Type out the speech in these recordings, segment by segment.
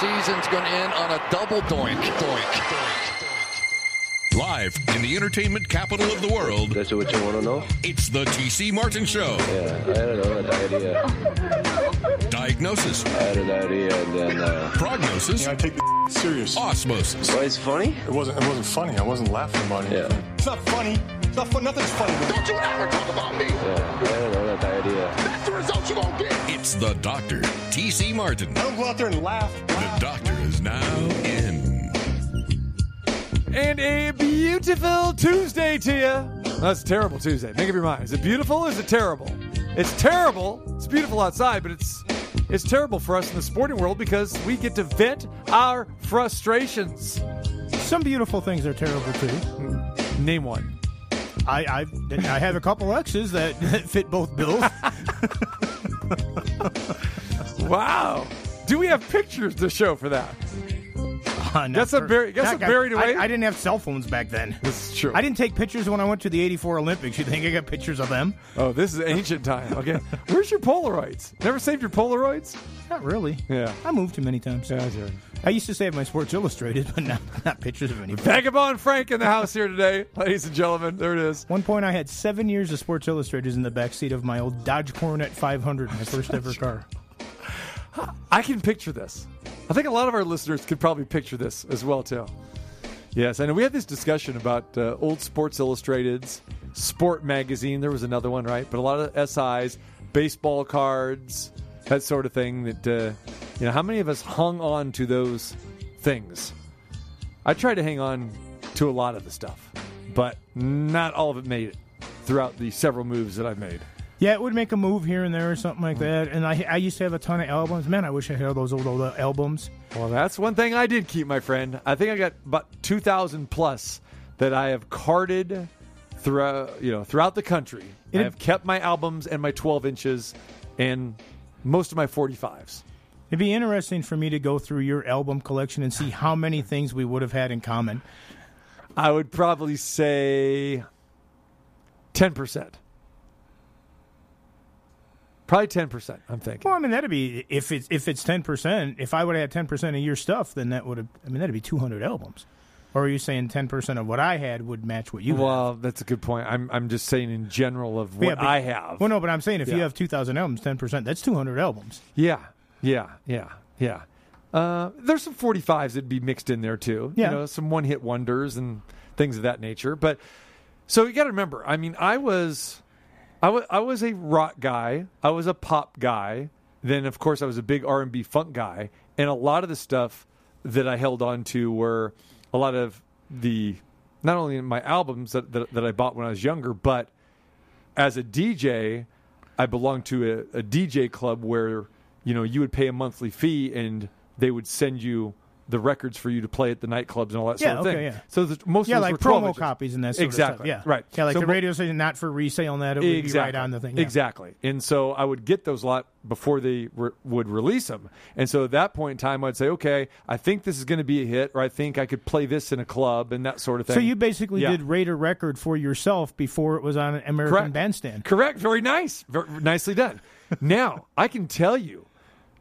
season's going to end on a double doink. Doink. doink. Live in the entertainment capital of the world, That's what you want to know? it's the TC Martin Show. Yeah, I don't know, an idea. Diagnosis, I had an idea, and then, uh, prognosis, I take the serious. osmosis. why it's funny? It wasn't. It wasn't funny. I wasn't laughing about it. Yeah. It's not funny. It's not fun. Nothing's funny. Don't you ever talk about me. Yeah, I don't know, that idea. That's the result you won't get. It's the Doctor, TC Martin. I don't go out there and laugh. The Doctor is now in. And a beautiful Tuesday to you. That's a terrible Tuesday. Make up your mind. Is it beautiful or is it terrible? It's terrible. It's beautiful outside, but it's it's terrible for us in the sporting world because we get to vent our frustrations. Some beautiful things are terrible too. Name one. I I, I have a couple exes that, that fit both bills. Wow. Do we have pictures to show for that? Uh, That's a for- buri- that's not- a buried I- away? I, didn't have cell phones back then. This is true. I didn't take pictures when I went to the '84 Olympics. You think I got pictures of them? Oh, this is ancient time. Okay. Where's your Polaroids? Never saved your Polaroids? Not really. Yeah. I moved too many times. Yeah, sure. I used to save my Sports Illustrated, but not, not pictures of anybody. Vagabond Frank in the house here today, ladies and gentlemen. There it is. One point, I had seven years of Sports Illustrated in the back seat of my old Dodge Coronet 500, my first ever car. I can picture this. I think a lot of our listeners could probably picture this as well too. Yes, and we had this discussion about uh, old Sports Illustrateds, Sport Magazine. There was another one, right? But a lot of SIs, baseball cards, that sort of thing. That uh, you know, how many of us hung on to those things? I tried to hang on to a lot of the stuff, but not all of it made it throughout the several moves that I've made. Yeah, it would make a move here and there or something like that. And I, I used to have a ton of albums. Man, I wish I had all those old, old uh, albums. Well, that's one thing I did keep, my friend. I think I got about two thousand plus that I have carded throughout, you know, throughout the country. I have kept my albums and my twelve inches and most of my forty fives. It'd be interesting for me to go through your album collection and see how many things we would have had in common. I would probably say ten percent. Probably ten percent. I'm thinking. Well, I mean, that'd be if it's if it's ten percent. If I would have had ten percent of your stuff, then that would have. I mean, that'd be two hundred albums. Or are you saying ten percent of what I had would match what you? have? Well, that's a good point. I'm I'm just saying in general of what Yeah, but- I have. Well, no, but I'm saying if you have two thousand albums, ten percent, that's two hundred albums. Yeah, yeah, yeah, yeah. Uh, there's some 45s that'd be mixed in there too. Yeah. You know, some one hit wonders and things of that nature. But so you got to remember, I mean, I was, I was, I was a rock guy. I was a pop guy. Then, of course, I was a big R and B funk guy, and a lot of the stuff that I held on to were a lot of the not only my albums that, that, that I bought when I was younger, but as a DJ, I belonged to a, a DJ club where you know you would pay a monthly fee and they would send you the records for you to play at the nightclubs and all that Yeah, sort of okay, thing. yeah. So the, most Yeah, like were promo copies and that sort exactly. of stuff. Yeah, right. Yeah, like So the radio station not for resale and that it would exactly. be right on the thing. Yeah. Exactly. And so I would get those a lot before they re- would release them. And so at that point in time, I'd say, okay, I think this is going to be a hit, or I think I could play this in a club and that sort of thing. So you basically Yeah. did rate a record for yourself before it was on an American Correct. Bandstand. Correct. Very nice. Very nicely done. now I can tell you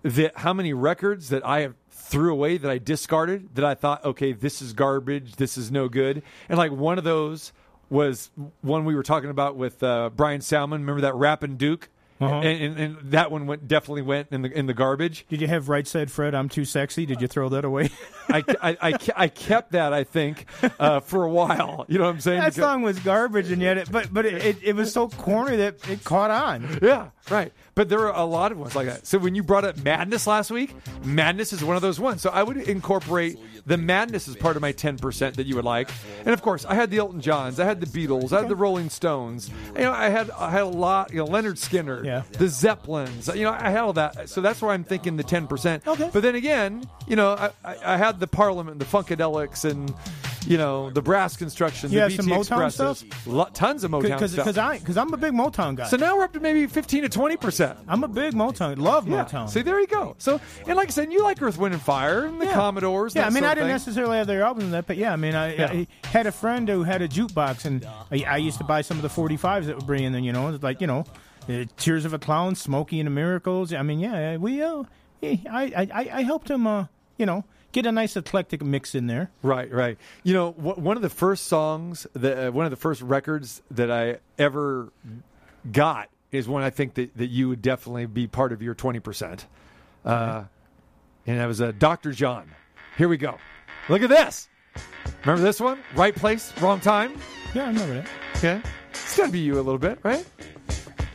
that how many records that I have threw away that I discarded that I thought, okay, this is garbage. This is no good. And like one of those was one we were talking about with uh, Brian Salmon. Remember that Rappin' Duke? Uh-huh. And, and, and that one went definitely went in the in the garbage. Did you have Right Said Fred? I'm too sexy. Did you throw that away? I, I, I, I kept that I think uh, for a while. You know what I'm saying? that Because- song was garbage, and yet it, but but it, it, it was so corny that it caught on. Yeah, right. But there are a lot of ones like that. So when you brought up Madness last week, Madness is one of those ones. So I would incorporate the Madness is part of my 10% that you would like. And of course, I had the Elton Johns, I had the Beatles, I had the Rolling Stones. You know, I had I had a lot, you know, Lynyrd Skynyrd, Yeah. the Zeppelins. You know, I had all that. So that's where I'm thinking the 10%. Okay. But then again, you know, I, I, had the Parliament, the Funkadelics and you know, the brass construction, You the have BT some Motown Expresses, stuff? Lo- tons of Motown Because stuff. because I because I'm a big Motown guy. so now we're up to maybe 15 to 20 percent. I'm a big Motown. Love Yeah. Motown. See, there you go. So, and like I said, you like Earth, Wind, and Fire and the Yeah. Commodores. Yeah, I mean, I didn't necessarily have their albums and that, but yeah, I mean, I, Yeah. I had a friend who had a jukebox, and I, I used to buy some of the 45s that would bring in, then you know, like you know, uh, Tears of a Clown, Smokey and the Miracles. I mean, yeah, we, uh, I, I, I, I helped him uh, you know, get a nice eclectic mix in there. Right, right. You know, wh- one of the first songs, that, uh, one of the first records that I ever got is one I think that, that you would definitely be part of your 20%. Uh, and that was uh, Dr. John. Here we go. Look at this. Remember this one? Right place, wrong time? Yeah, I remember that. Okay. It's got to be you a little bit, right?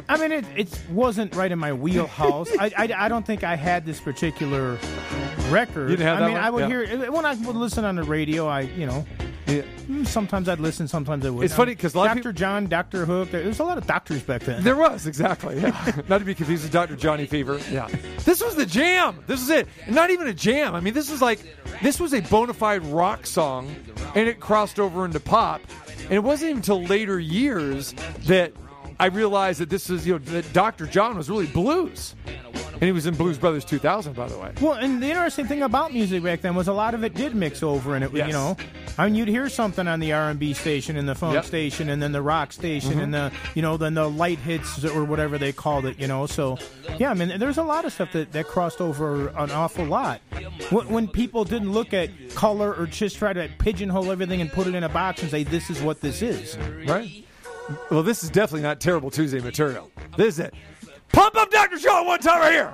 I mean, it, it wasn't right in my wheelhouse. I, I, I don't think I had this particular record. You didn't have I that mean, one? I would Yeah. hear it when I would listen on the radio. I, you know, Yeah. mm, sometimes I'd listen, sometimes I wouldn't. It's funny because Doctor people- John, Doctor Hook. There was a lot of doctors back then. There was, exactly. Yeah. Not to be confused with Dr. Johnny Fever. Yeah. This was the jam. This is it. And not even a jam. I mean, this was like, this was a bona fide rock song, and it crossed over into pop. And it wasn't even until later years that I realized that this was, you know, that Dr. John was really blues. And he was in Blues Brothers 2000, by the way. Well, and the interesting thing about music back then was a lot of it did mix over, and it, Yes. you know, I mean, you'd hear something on the R and B station, and the funk Yep. station, and then the rock station, Mm-hmm. and the, you know, then the light hits or whatever they called it, you know. So, yeah, I mean, there's a lot of stuff that that crossed over an awful lot. When, when people didn't look at color or just try to pigeonhole everything and put it in a box and say this is what this is. Right? Well, this is definitely not Terrible Tuesday material. This is it. Pump up Dr. John one time right here.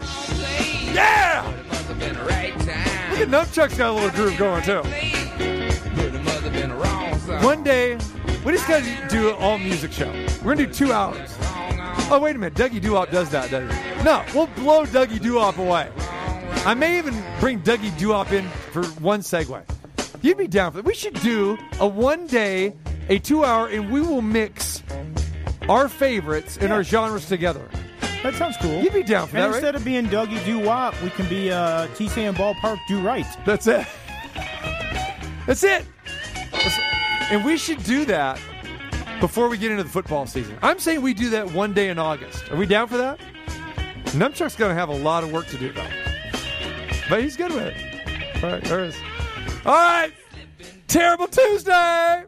Yeah! Look at Nunchuck's got a little groove going, too. One day, we just got to do an all music show. We're to do two hours. Oh, wait a minute. Dougie Doop does that, doesn't he? No, we'll blow Dougie Doop away. I may even bring Dougie Doop in for one segue. You'd be down for that. We should do a one day, a two hour, and we will mix our favorites and our genres together. That sounds cool. You'd be down for and that, right? instead of being Dougie Do Wop, we can be uh, T. Sam Ballpark Do Right. That's it. That's it. That's- And we should do that before we get into the football season. I'm saying we do that one day in August. Are we down for that? Nunchuck's going to have a lot of work to do, though. But he's good with it. All right, there it is. All right. Terrible Tuesday.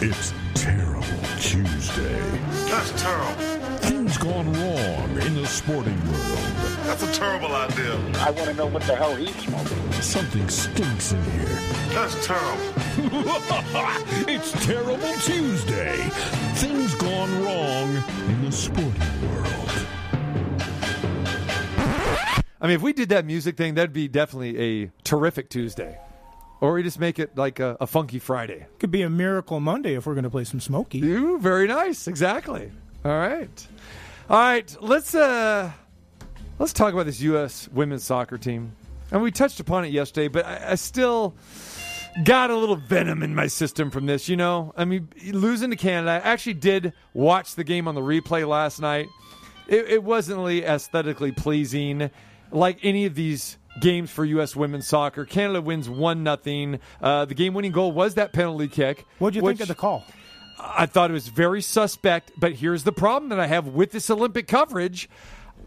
It's Terrible Tuesday. That's terrible. Things gone wrong in the sporting world. That's a terrible idea. I want to know what the hell he's smoking. Something stinks in here. That's terrible. it's Terrible Tuesday. Things gone wrong in the sporting world. I mean, if we did that music thing, that'd be definitely a terrific Tuesday. Or we just make it like a, a funky Friday. Could be a miracle Monday if we're going to play some Smokey. Ooh, very nice. Exactly. All right. All right. Let's uh let's talk about this US women's soccer team. And we touched upon it yesterday, but I, I still got a little venom in my system from this, you know? I mean, losing to Canada. I actually did watch the game on the replay last night. It, it wasn't really aesthetically pleasing like any of these games for U.S. women's soccer. Canada wins 1 nothing. Uh, the game winning goal was that penalty kick. What'd you which- think of the call? I thought it was very suspect, but here's the problem that I have with this Olympic coverage.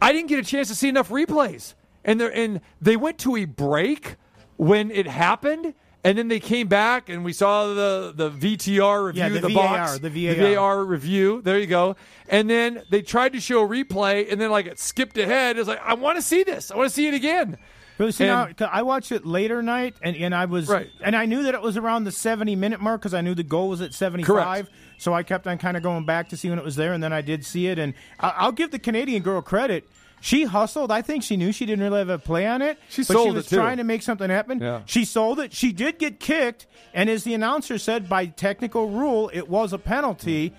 I didn't get a chance to see enough replays. And they and they went to a break when it happened, and then they came back and we saw the the VTR review, Yeah, the the, VAR, box, the VAR. VAR review. There you go. And then they tried to show a replay, and then like it skipped ahead. It's like I want to see this. I want to see it again. Really, see, And- now, I watched it later night, and, and I was Right. and I knew that it was around the seventy minute mark because I knew the goal was at seventy five. So I kept on kind of going back to see when it was there, and then I did see it. And I, I'll give the Canadian girl credit. She hustled. I think she knew she didn't really have a play on it. She but sold she it, was too. trying to make something happen. Yeah. She sold it. She did get kicked, and as the announcer said, by technical rule, it was a penalty.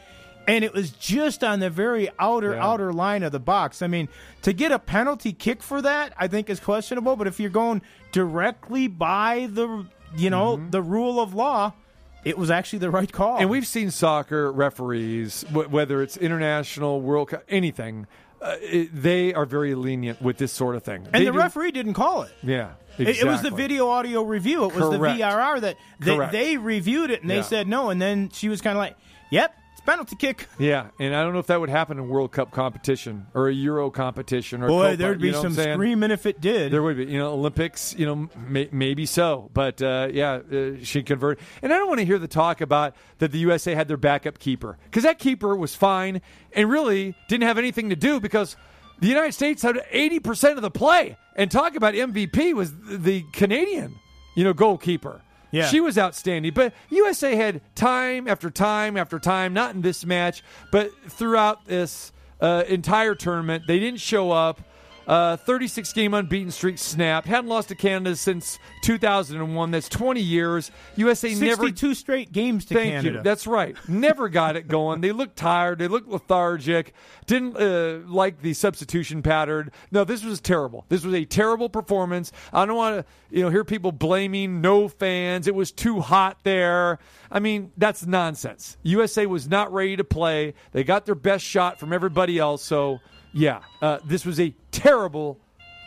And it was just on the very outer Yeah. outer line of the box. I mean, to get a penalty kick for that, I think is questionable. But if you're going directly by the you know the rule of law, it was actually the right call. Mm-hmm. And we've seen soccer referees, wh- whether it's international, World Cup, anything, uh, it, they are very lenient with this sort of thing. and They the do- referee didn't call it. yeah, It- It was the video audio review. It was Correct. the VRR that, that they reviewed it and they said no. And then she was kind of like, "Yep, it's penalty kick." Yeah, and I don't know if that would happen in World Cup competition or a Euro competition or Boy, Copa, there'd be you know some screaming if it did. There would be, you know, Olympics, you know, may, maybe so, but uh, yeah, uh, she converted. And I don't want to hear the talk about that the USA had their backup keeper because that keeper was fine and really didn't have anything to do because the United States had 80% of the play. And talk about MVP was the Canadian, you know, goalkeeper. Yeah. She was outstanding. But USA had time after time after time, not in this match, but throughout this uh, entire tournament, they didn't show up. Uh, 36 game unbeaten streak snapped. Hadn't lost to Canada since 2001. That's 20 years. USA never 62 straight games to Thank Canada. you. That's right. Never got it going. They looked tired. They looked lethargic. Didn't uh, like the substitution pattern. No, this was terrible. This was a terrible performance. I don't want to, you know, hear people blaming no fans. It was too hot there. I mean, that's nonsense. USA was not ready to play. They got their best shot from everybody else. So, yeah, uh, this was a terrible,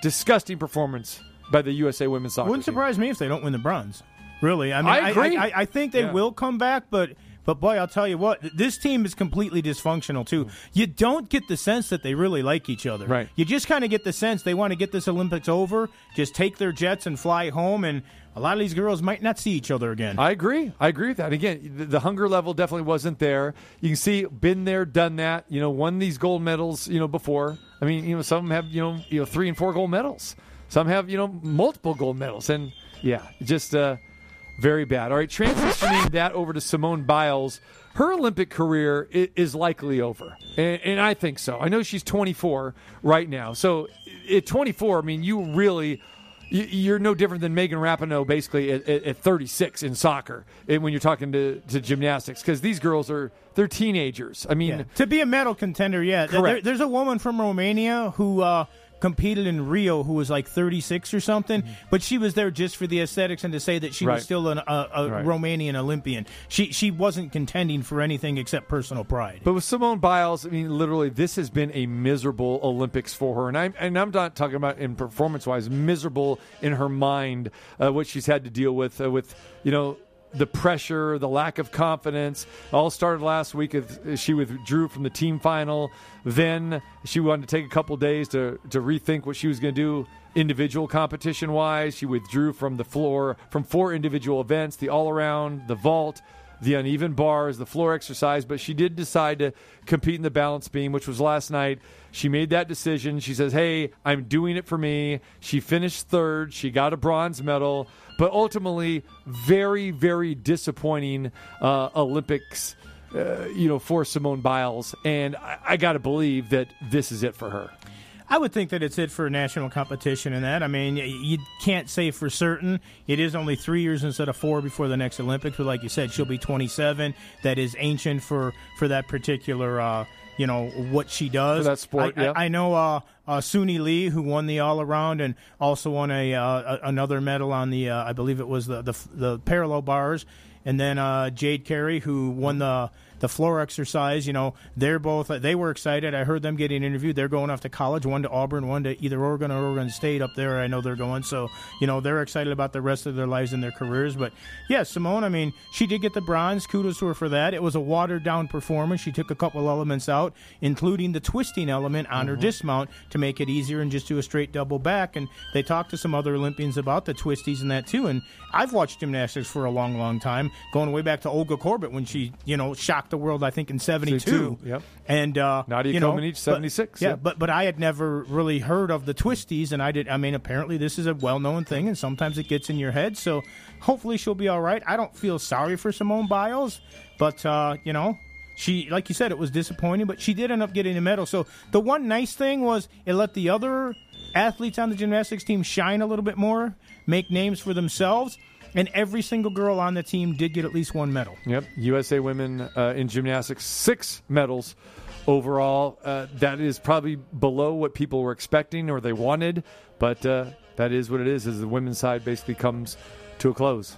disgusting performance by the USA women's soccer Wouldn't team. surprise me if they don't win the bronze. Really, I mean, I agree. I, I, think they Yeah. will come back, but but boy, I'll tell you what, this team is completely dysfunctional too. You don't get the sense that they really like each other. Right. You just kind of get the sense they want to get this Olympics over, just take their jets and fly home, and a lot of these girls might not see each other again. I agree. I agree with that. Again, the, the hunger level definitely wasn't there. You can see, been there, done that. You know, won these gold medals. You know, before. I mean, you know, some have you know, you know, three and four gold medals. Some have you know multiple gold medals, and yeah, just uh, very bad. All right, transitioning that over to Simone Biles. Her Olympic career i- is likely over, and, and I think so. I know she's 24 right now, so at 24, I mean, you really you're no different than Megan Rapinoe basically at, at, at 36 in soccer when you're talking to, to gymnastics because these girls are they're teenagers. I mean, Yeah. To be a medal contender, yeah. There- there's a woman from Romania who uh, competed in Rio who was like 36 or something, but she was there just for the aesthetics and to say that she Mm-hmm. Right. was still an, a, a Right. Romanian Olympian. She she wasn't contending for anything except personal pride. But with Simone Biles, I mean, literally, this has been a miserable Olympics for her, and I'm and I'm not talking about in performance wise, miserable in her mind, uh, what she's had to deal with uh, with you know the pressure, the lack of confidence. All started last week as she withdrew from the team final. Then she wanted to take a couple days to to rethink what she was going to do individual competition wise. She withdrew from the floor from four individual events: the all around, the vault the uneven bars, the floor exercise, but she did decide to compete in the balance beam, which was last night. She made that decision. She says, Hey, I'm doing it for me. She finished third. She got a bronze medal, but ultimately, very, very disappointing uh, Olympics. Uh, you know, for Simone Biles, and I, I got to believe that this is it for her. I would think that it's it for national competition and that. I mean, you can't say for certain. It is only three years instead of four before the next Olympics. But like you said, she'll be 27. That is ancient for for that particular. Uh, you know what she does For that sport, I, I- yeah. I, know uh, uh, Suni Lee, who won the all around and also won a, uh, a another medal on the uh, I believe it was the the, the parallel bars, and then uh, Jade Carey, who won the the floor exercise. You know, they're both they were excited. I heard them getting interviewed. They're going off to college, one to Auburn, one to either Oregon or Oregon State up there. I know they're going, so you know they're excited about the rest of their lives and their careers. But yeah, Simone, I mean, she did get the bronze. Kudos to her for that. It was a watered down performance. She took a couple elements out, including the twisting element on her mm-hmm. dismount to make it easier and just do a straight double back. And they talked to some other Olympians about the twisties and that too. And I've watched gymnastics for a long, long time, going way back to Olga Korbut when she, you know, shocked the world. I think in '72. 72, yep. And uh, Nadia you know, Comaneci, but- 76, Yeah, yeah. but but I had never really heard of the twisties, and I did. I mean, apparently this is a well-known thing, and sometimes it gets in your head. So hopefully she'll be all right. I don't feel sorry for Simone Biles, but uh, you know. She, like you said, it was disappointing, but she did end up getting a medal. So the one nice thing was it let the other athletes on the gymnastics team shine a little bit more, make names for themselves, and every single girl on the team did get at least one medal. Yep, USA women uh, in gymnastics, six medals overall. Uh, that is probably below what people were expecting or they wanted, but uh, that is what it is. As the women's side basically comes to a close.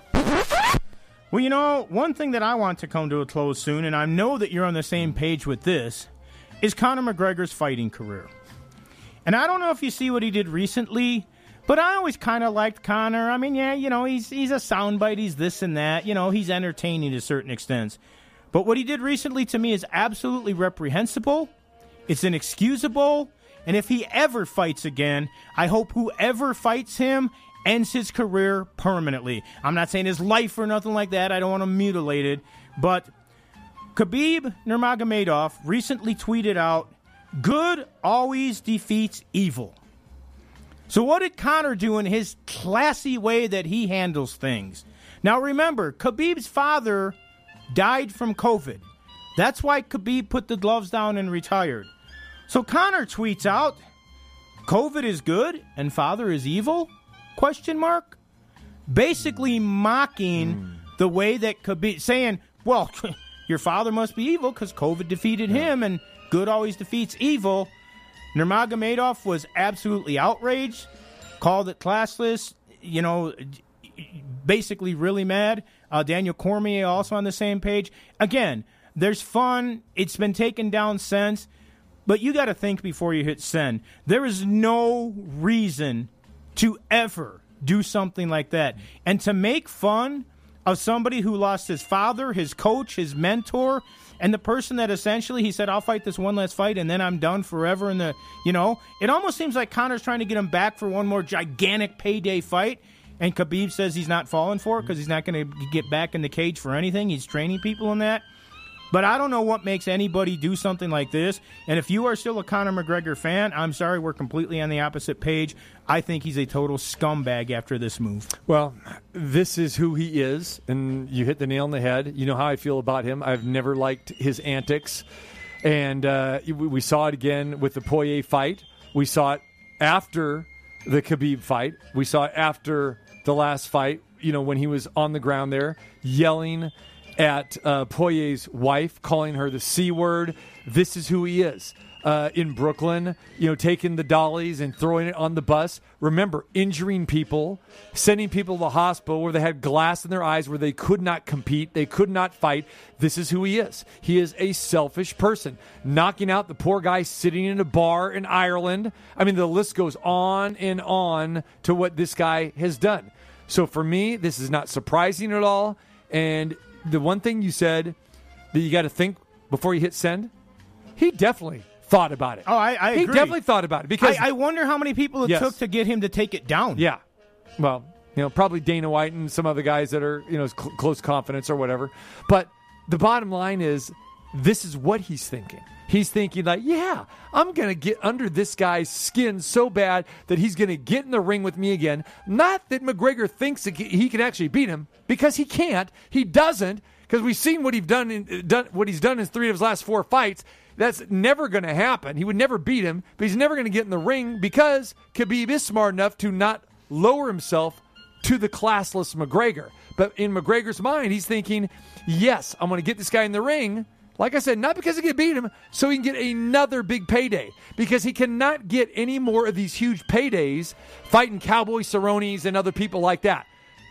Well, you know, one thing that I want to come to a close soon, and I know that you're on the same page with this, is Conor McGregor's fighting career. And I don't know if you see what he did recently, but I always kind of liked Conor. I mean, yeah, you know, he's he's a soundbite, he's this and that. You know, he's entertaining to certain extents. But what he did recently to me is absolutely reprehensible. It's inexcusable. And if he ever fights again, I hope whoever fights him ends his career permanently. I'm not saying his life or nothing like that. I don't want him mutilated. But Khabib Nurmagomedov recently tweeted out Good always defeats evil. So, what did Conor do in his classy way that he handles things? Now, remember, Khabib's father died from COVID. That's why Khabib put the gloves down and retired. So Conor tweets out, "COVID is good and father is evil?" Question mark. Basically mocking hmm. the way that Khabib saying, "Well, your father must be evil because COVID defeated him, and good always defeats evil." Nurmagomedov was absolutely outraged, called it classless. You know, basically really mad. Uh, Daniel Cormier also on the same page. Again, there's fun. It's been taken down since, but you got to think before you hit send. There is no reason to ever do something like that, and to make fun of somebody who lost his father, his coach, his mentor, and the person that essentially he said, "I'll fight this one last fight, and then I'm done forever." And the you know, it almost seems like Conor's trying to get him back for one more gigantic payday fight. And Khabib says he's not falling for it because he's not going to get back in the cage for anything. He's training people in that. But I don't know what makes anybody do something like this. And if you are still a Conor McGregor fan, I'm sorry, we're completely on the opposite page. I think he's a total scumbag after this move. Well, this is who he is, and you hit the nail on the head. You know how I feel about him. I've never liked his antics, and uh, we saw it again with the Poirier fight. We saw it after the Khabib fight. We saw it after the last fight. You know when he was on the ground there yelling at uh, wife, calling her the c word. This is who he is. Uh, in Brooklyn, you know, taking the dollies and throwing it on the bus. Remember, injuring people, sending people to the hospital where they had glass in their eyes, where they could not compete, they could not fight. This is who he is. He is a selfish person, knocking out the poor guy sitting in a bar in Ireland. I mean, the list goes on and on to what this guy has done. So for me, this is not surprising at all. And the one thing you said that you got to think before you hit send, he definitely thought about it. Oh, I, I he agree. definitely thought about it because I, I wonder how many people it Yes. took to get him to take it down. yeah, well, you know, probably Dana White and some other guys that are you know cl- close confidence or whatever. But the bottom line is, this is what he's thinking. He's thinking like, yeah, I'm going to get under this guy's skin so bad that he's going to get in the ring with me again. Not that McGregor thinks that he can actually beat him because he can't. He doesn't because we've seen what he's done, in, done what he's done in three of his last four fights. That's never going to happen. He would never beat him, but he's never going to get in the ring because Khabib is smart enough to not lower himself to the classless McGregor. But in McGregor's mind, he's thinking, yes, I'm going to get this guy in the ring. Like I said, not because he can beat him, so he can get another big payday. Because he cannot get any more of these huge paydays fighting Cowboy Cerrone's and other people like that.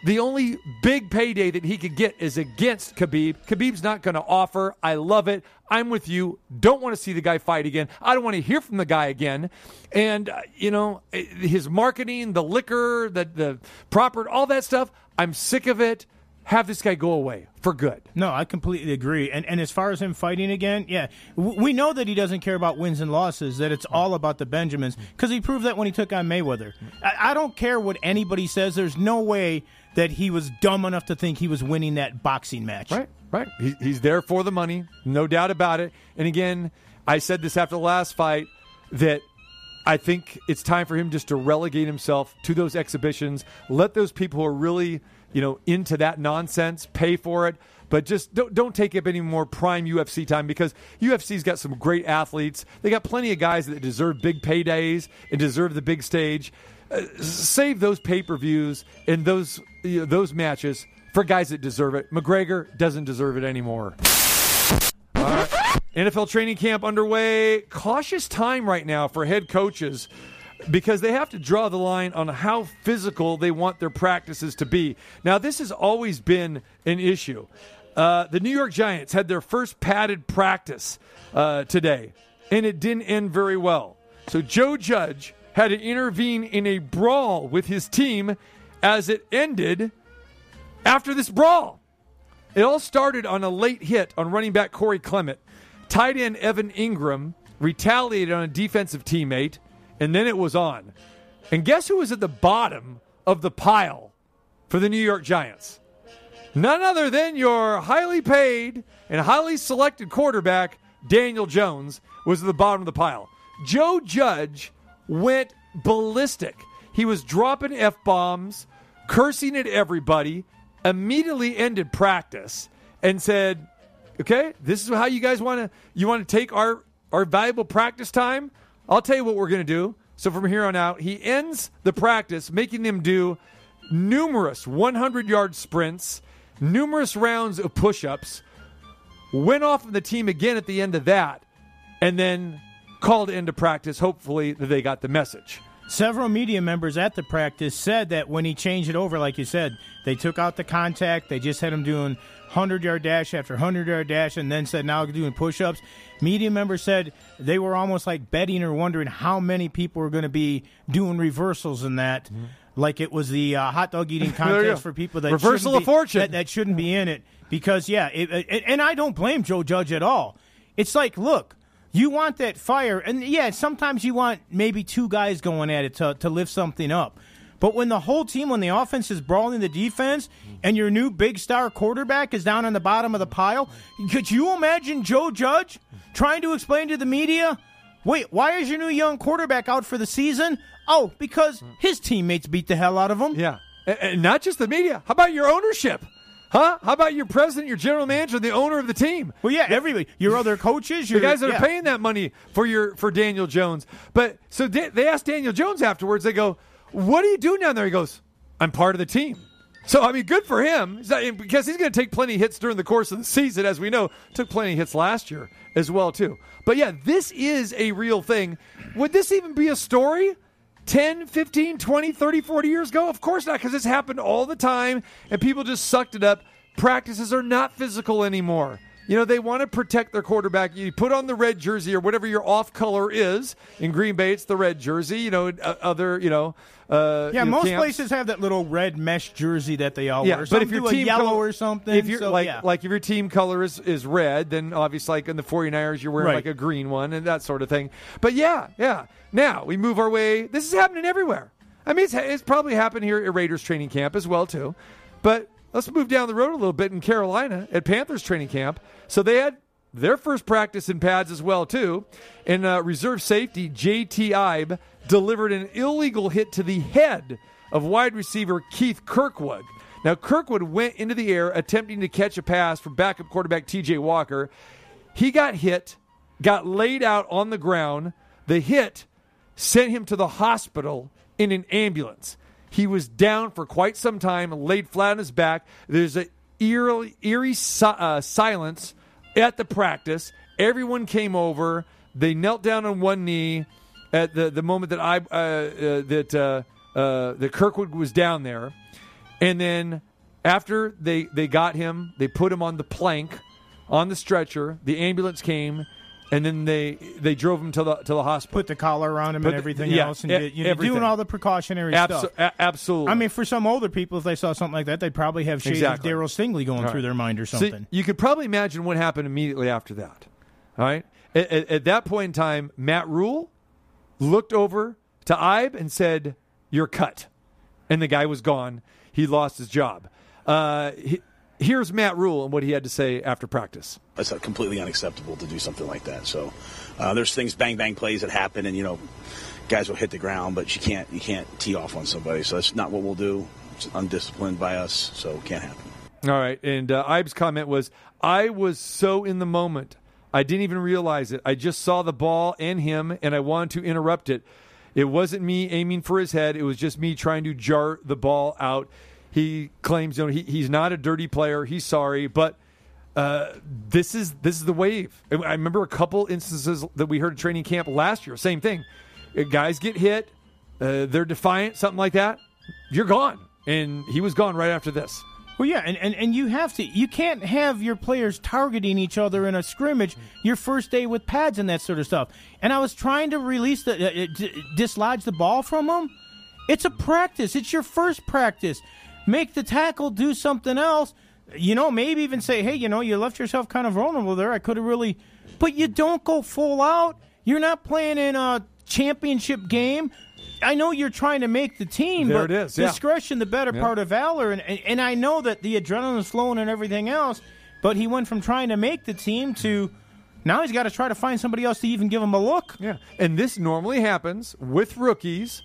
The only big payday that he could get is against Khabib. Khabib's not going to offer. I love it. I'm with you. Don't want to see the guy fight again. I don't want to hear from the guy again. And, uh, you know, eh, his marketing, the liquor, the, the proper, all that stuff, I'm sick of it. Have this guy go away for good. No, I completely agree. And and as far as him fighting again, yeah, w- we know that he doesn't care about wins and losses. That it's all about the Benjamins because he proved that when he took on Mayweather. I, I don't care what anybody says. There's no way that he was dumb enough to think he was winning that boxing match. Right, right. He, he's there for the money, no doubt about it. And again, I said this after the last fight that I think it's time for him just to relegate himself to those exhibitions. Let those people who are really, you know, into that nonsense pay for it. But just don't don't take up any more prime UFC time because UFC's got some great athletes. They got plenty of guys that deserve big paydays and deserve the big stage. Uh, save those pay per views and those you know, those matches for guys that deserve it. McGregor doesn't deserve it anymore. NFL training camp underway. Cautious time right now for head coaches because they have to draw the line on how physical they want their practices to be. Now, this has always been an issue. Uh, the New York Giants had their first padded practice uh, today, and it didn't end very well. So, Joe Judge had to intervene in a brawl with his team as it ended after this brawl. It all started on a late hit on running back Corey Clement. Tight end Evan Engram retaliated on a defensive teammate, and then it was on. And guess who was at the bottom of the pile for the New York Giants? None other than your highly paid and highly selected quarterback, Daniel Jones, was at the bottom of the pile. Joe Judge went ballistic. He was dropping f bombs, cursing at everybody. Immediately ended practice and said, "Okay, this is how you guys want to you want to take our our valuable practice time. I'll tell you what we're going to do." So from here on out, he ends the practice making them do numerous 100 yard sprints, numerous rounds of push ups, went off of the team again at the end of that, and then called into practice, hopefully that they got the message. Several media members at the practice said that when he changed it over, like you said, they took out the contact. They just had him doing 100 yard dash after 100 yard dash and then said now doing push ups. Media members said they were almost like betting or wondering how many people were going to be doing reversals in that. Like it was the uh, hot dog eating Mm-hmm. There you go. contest for people that Reversal shouldn't of be- fortune. that, that shouldn't be in it because yeah, it, it, and I don't blame Joe Judge at all. It's like, look, you want that fire, and yeah, sometimes you want maybe two guys going at it to, to lift something up. But when the whole team, when the offense is brawling the defense, and your new big star quarterback is down on the bottom of the pile, could you imagine Joe Judge trying to explain to the media, wait, why is your new young quarterback out for the season? Oh, because his teammates beat the hell out of him. Yeah. And, not just the media. How about your ownership? Huh? How about your president, your general manager, the owner of the team? Well, yeah, everybody, your other coaches, The your guys that yeah. are paying that money for your for Daniel Jones. But so they asked Daniel Jones afterwards. They go, "What are you doing down there?" He goes, "I'm part of the team." So I mean, good for him because he's going to take plenty hits during the course of the season, as we know. Took plenty hits last year as well too. But yeah, this is a real thing. Would this even be a story? 10, 15, 20, 30, 40 years ago? Of course not, because this happened all the time and people just sucked it up. Practices are not physical anymore. You know, they want to protect their quarterback. You put on the red jersey or whatever your off color is. In Green Bay, it's the red jersey. You know, uh, other, you know. Uh, Yeah, you know, most camps. places have that little red mesh jersey that they all Yeah, wear. but if your team yellow color- or something, if you're so, like yeah. like if your team color is, is red, then obviously like in the 49ers you're wearing Right. like a green one and that sort of thing. But yeah, yeah. Now we move our way. This is happening everywhere. I mean, it's, it's probably happened here at Raiders training camp as well too. But let's move down the road a little bit in Carolina at Panthers training camp. So they had their first practice in pads as well too. And uh, reserve safety J.T. Ibe delivered an illegal hit to the head of wide receiver Keith Kirkwood. Now Kirkwood went into the air attempting to catch a pass from backup quarterback T.J. Walker. He got hit, got laid out on the ground. The hit sent him to the hospital in an ambulance. He was down for quite some time, laid flat on his back. There's a eerie, eerie si- uh, silence at the practice. Everyone came over. They knelt down on one knee at the, the moment that I uh, uh, that uh, uh, that Kirkwood was down there, and then after they they got him, they put him on the plank, on the stretcher. The ambulance came, and then they they drove him to the to the hospital. put the collar around him Put and the- everything yeah, else, and e- you, you're doing all the precautionary Abso- stuff. a- absolutely. I mean, for some older people, if they saw something like that, they'd probably have shades Exactly. of Darryl Stingley going All through their mind or So something. you could probably imagine what happened immediately after that. All right. At, at- at that point in time, Matt Rhule looked over to Ibe and said, "You're cut," and the guy was gone. He lost his job. Uh, he, here's Matt Rhule and what he had to say after practice. It's completely unacceptable to do something like that. So uh, there's things, bang bang plays that happen, and you know, guys will hit the ground, but you can't you can't tee off on somebody. So that's not what we'll do. It's undisciplined by us, so it can't happen. All right. And uh, Ibe's comment was, I was so in the moment. I didn't even realize it. I just saw the ball and him, and I wanted to interrupt it. It wasn't me aiming for his head. It was just me trying to jar the ball out. He claims, you know, he, he's not a dirty player. He's sorry, but uh, this is this is the wave. I remember a couple instances that we heard at training camp last year. Same thing. Uh, Guys get hit. Uh, they're defiant, something like that. You're gone, and he was gone right after this. Well, yeah, and, and, and you have to. You can't have your players targeting each other in a scrimmage your first day with pads and that sort of stuff. And I was trying to release the uh, uh, d- dislodge the ball from them. It's a practice. It's your first practice. Make the tackle do something else. You know, maybe even say, "Hey, you know, you left yourself kind of vulnerable there. I could have really." But you don't go full out. You're not playing in a championship game. I know you're trying to make the team, There but it is, yeah. discretion, the better Yeah. part of valor, and, and and I know that the adrenaline's flowing and everything else, but he went from trying to make the team to Now he's got to try to find somebody else to even give him a look. Yeah. And this normally happens with rookies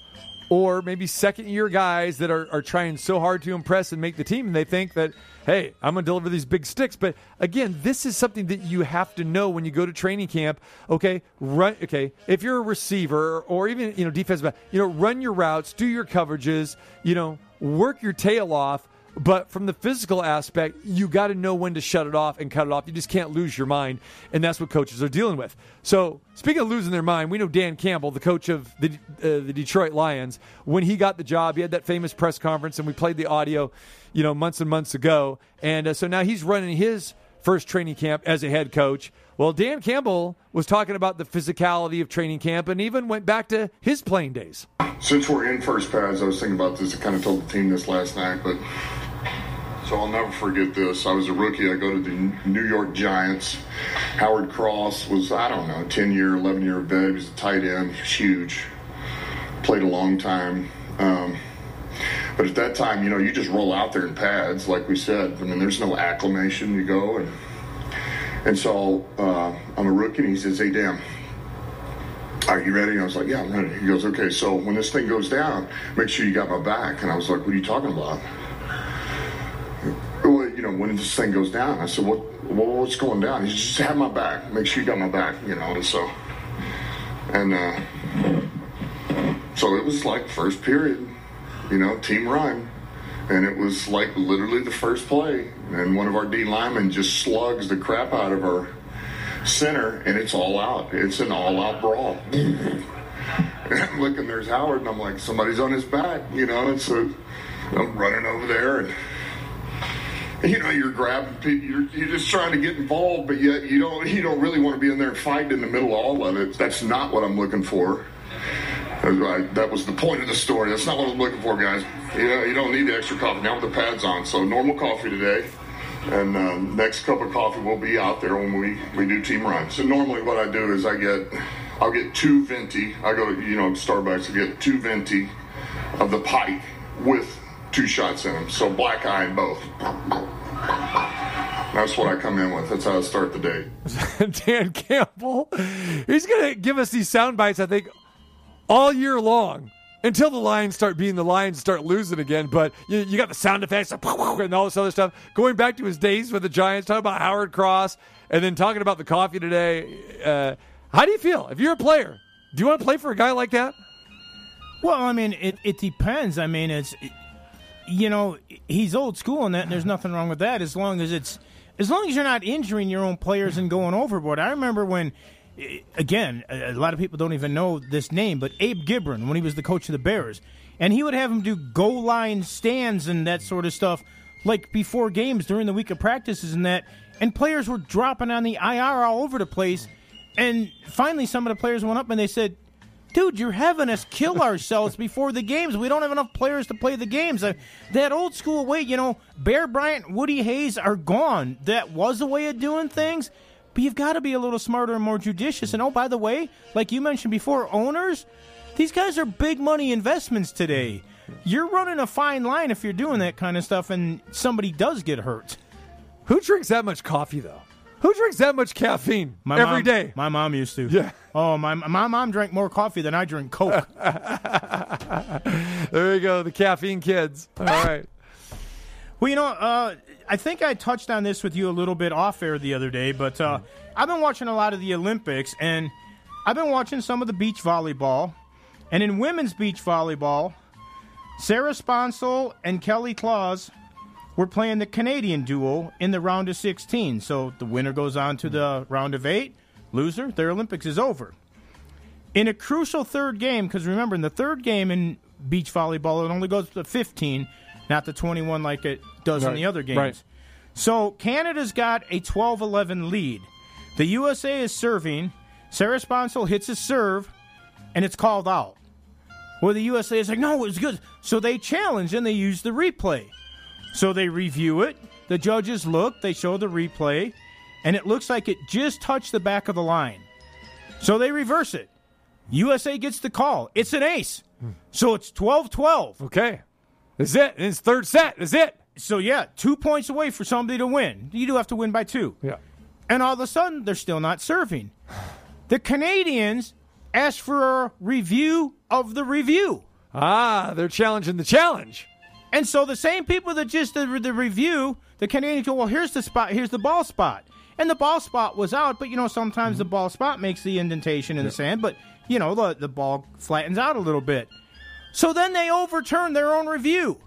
or maybe second year guys that are, are trying so hard to impress and make the team and they think that, hey, I'm going to deliver these big sticks. But again, this is something that you have to know when you go to training camp. Okay, run. Okay, if you're a receiver or even you know defensive, you know, run your routes, do your coverages, you know, work your tail off. But from the physical aspect, you got to know when to shut it off and cut it off. You just can't lose your mind, and that's what coaches are dealing with. So, speaking of losing their mind, we know Dan Campbell, the coach of the uh, the Detroit Lions, when he got the job, he had that famous press conference, and we played the audio, you know, months and months ago. And uh, so now he's running his first training camp as a head coach. Well, Dan Campbell was talking about the physicality of training camp and even went back to his playing days. Since we're in first pads, I was thinking about this. I kind of told the team this last night, but so I'll never forget this. I was a rookie. I go to the New York Giants. Howard Cross was, I don't know, 10 year, 11 year vet. He was a tight end, huge. Played a long time. Um, but at that time, you know, you just roll out there in pads, like we said. I mean, there's no acclimation. You go and and so uh, I'm a rookie, and he says, "Hey, Dan, are you ready?" And I was like, "Yeah, I'm ready." He goes, "Okay, so when this thing goes down, make sure you got my back." And I was like, "What are you talking about?" You know, when this thing goes down, I said, "What? Well, what's going down?" He said, "Just have my back. Make sure you got my back." You know, and so and uh, so it was like first period, you know, team rhyme. And it was like literally the first play. And one of our D linemen just slugs the crap out of our center, and it's all out. It's an all out brawl. and I'm looking, there's Howard, and I'm like, somebody's on his back, you know? And so I'm running over there, and you know, you're grabbing people, you're, you're just trying to get involved, but yet you don't, you don't really want to be in there and fight in the middle of all of it. That's not what I'm looking for. I, that was the point of the story. That's not what I'm looking for, guys. You know, you don't need the extra coffee now with the pads on. So normal coffee today, and uh, next cup of coffee will be out there when we we do team runs. So normally what I do is I get I'll get two venti. I go to you know Starbucks to get two venti of the pike with two shots in them. So black eye in both. That's what I come in with. That's how I start the day. Dan Campbell, he's going to give us these sound bites. I think all year long until the Lions start being the Lions start losing again. But you, you got the sound effects and all this other stuff. Going back to his days with the Giants, talking about Howard Cross, and then talking about the coffee today. Uh, how do you feel if you're a player? Do you want to play for a guy like that? Well, I mean, it, it depends. I mean, it's you know he's old school in that, and there's nothing wrong with that as long as it's as long as you're not injuring your own players and going overboard. I remember when again, a lot of people don't even know this name, but Abe Gibron, when he was the coach of the Bears, and he would have him do goal line stands and that sort of stuff, like before games during the week of practices and that, and players were dropping on the IR all over the place. And finally, some of the players went up and they said, Dude, you're having us kill ourselves before the games. We don't have enough players to play the games. Uh, that old school way, you know, Bear Bryant, Woody Hayes are gone. That was a way of doing things. But you've got to be a little smarter and more judicious. And oh, by the way, like you mentioned before, owners, these guys are big money investments today. You're running a fine line if you're doing that kind of stuff and somebody does get hurt. Who drinks that much coffee, though? Who drinks that much caffeine my every mom, day? My mom used to. Yeah. Oh, my my mom drank more coffee than I drink Coke. there you go, the caffeine kids. All right. Well, you know, uh, I think I touched on this with you a little bit off air the other day, but uh, I've been watching a lot of the Olympics, and I've been watching some of the beach volleyball. And in women's beach volleyball, Sarah Sponcil and Kelly Claes were playing the Canadian duo in the round of 16. So the winner goes on to the round of eight. Loser, their Olympics is over. In a crucial third game, because remember, in the third game in beach volleyball, it only goes to 15 not the 21 like it does Right. in the other games. Right. So Canada's got a 12 11 lead. The USA is serving. Sarah Sponcil hits a serve, and it's called out. Well, the USA is like, no, it was good. So they challenge and they use the replay. So they review it. The judges look, they show the replay, and it looks like it just touched the back of the line. So they reverse it. USA gets the call. It's an ace. So it's 12 12. Okay. That's it. It's third set. That's it. So yeah, two points away for somebody to win. You do have to win by two. Yeah. and all of a sudden they're still not serving. The Canadians asked for a review of the review. Ah, they're challenging the challenge. And so the same people that just did the review, the Canadians go, well, here's the spot, here's the ball spot. And the ball spot was out, but you know, sometimes the mm-hmm. ball spot makes the indentation in the sand, but you know, the, the ball flattens out a little bit. So then they overturned their own review.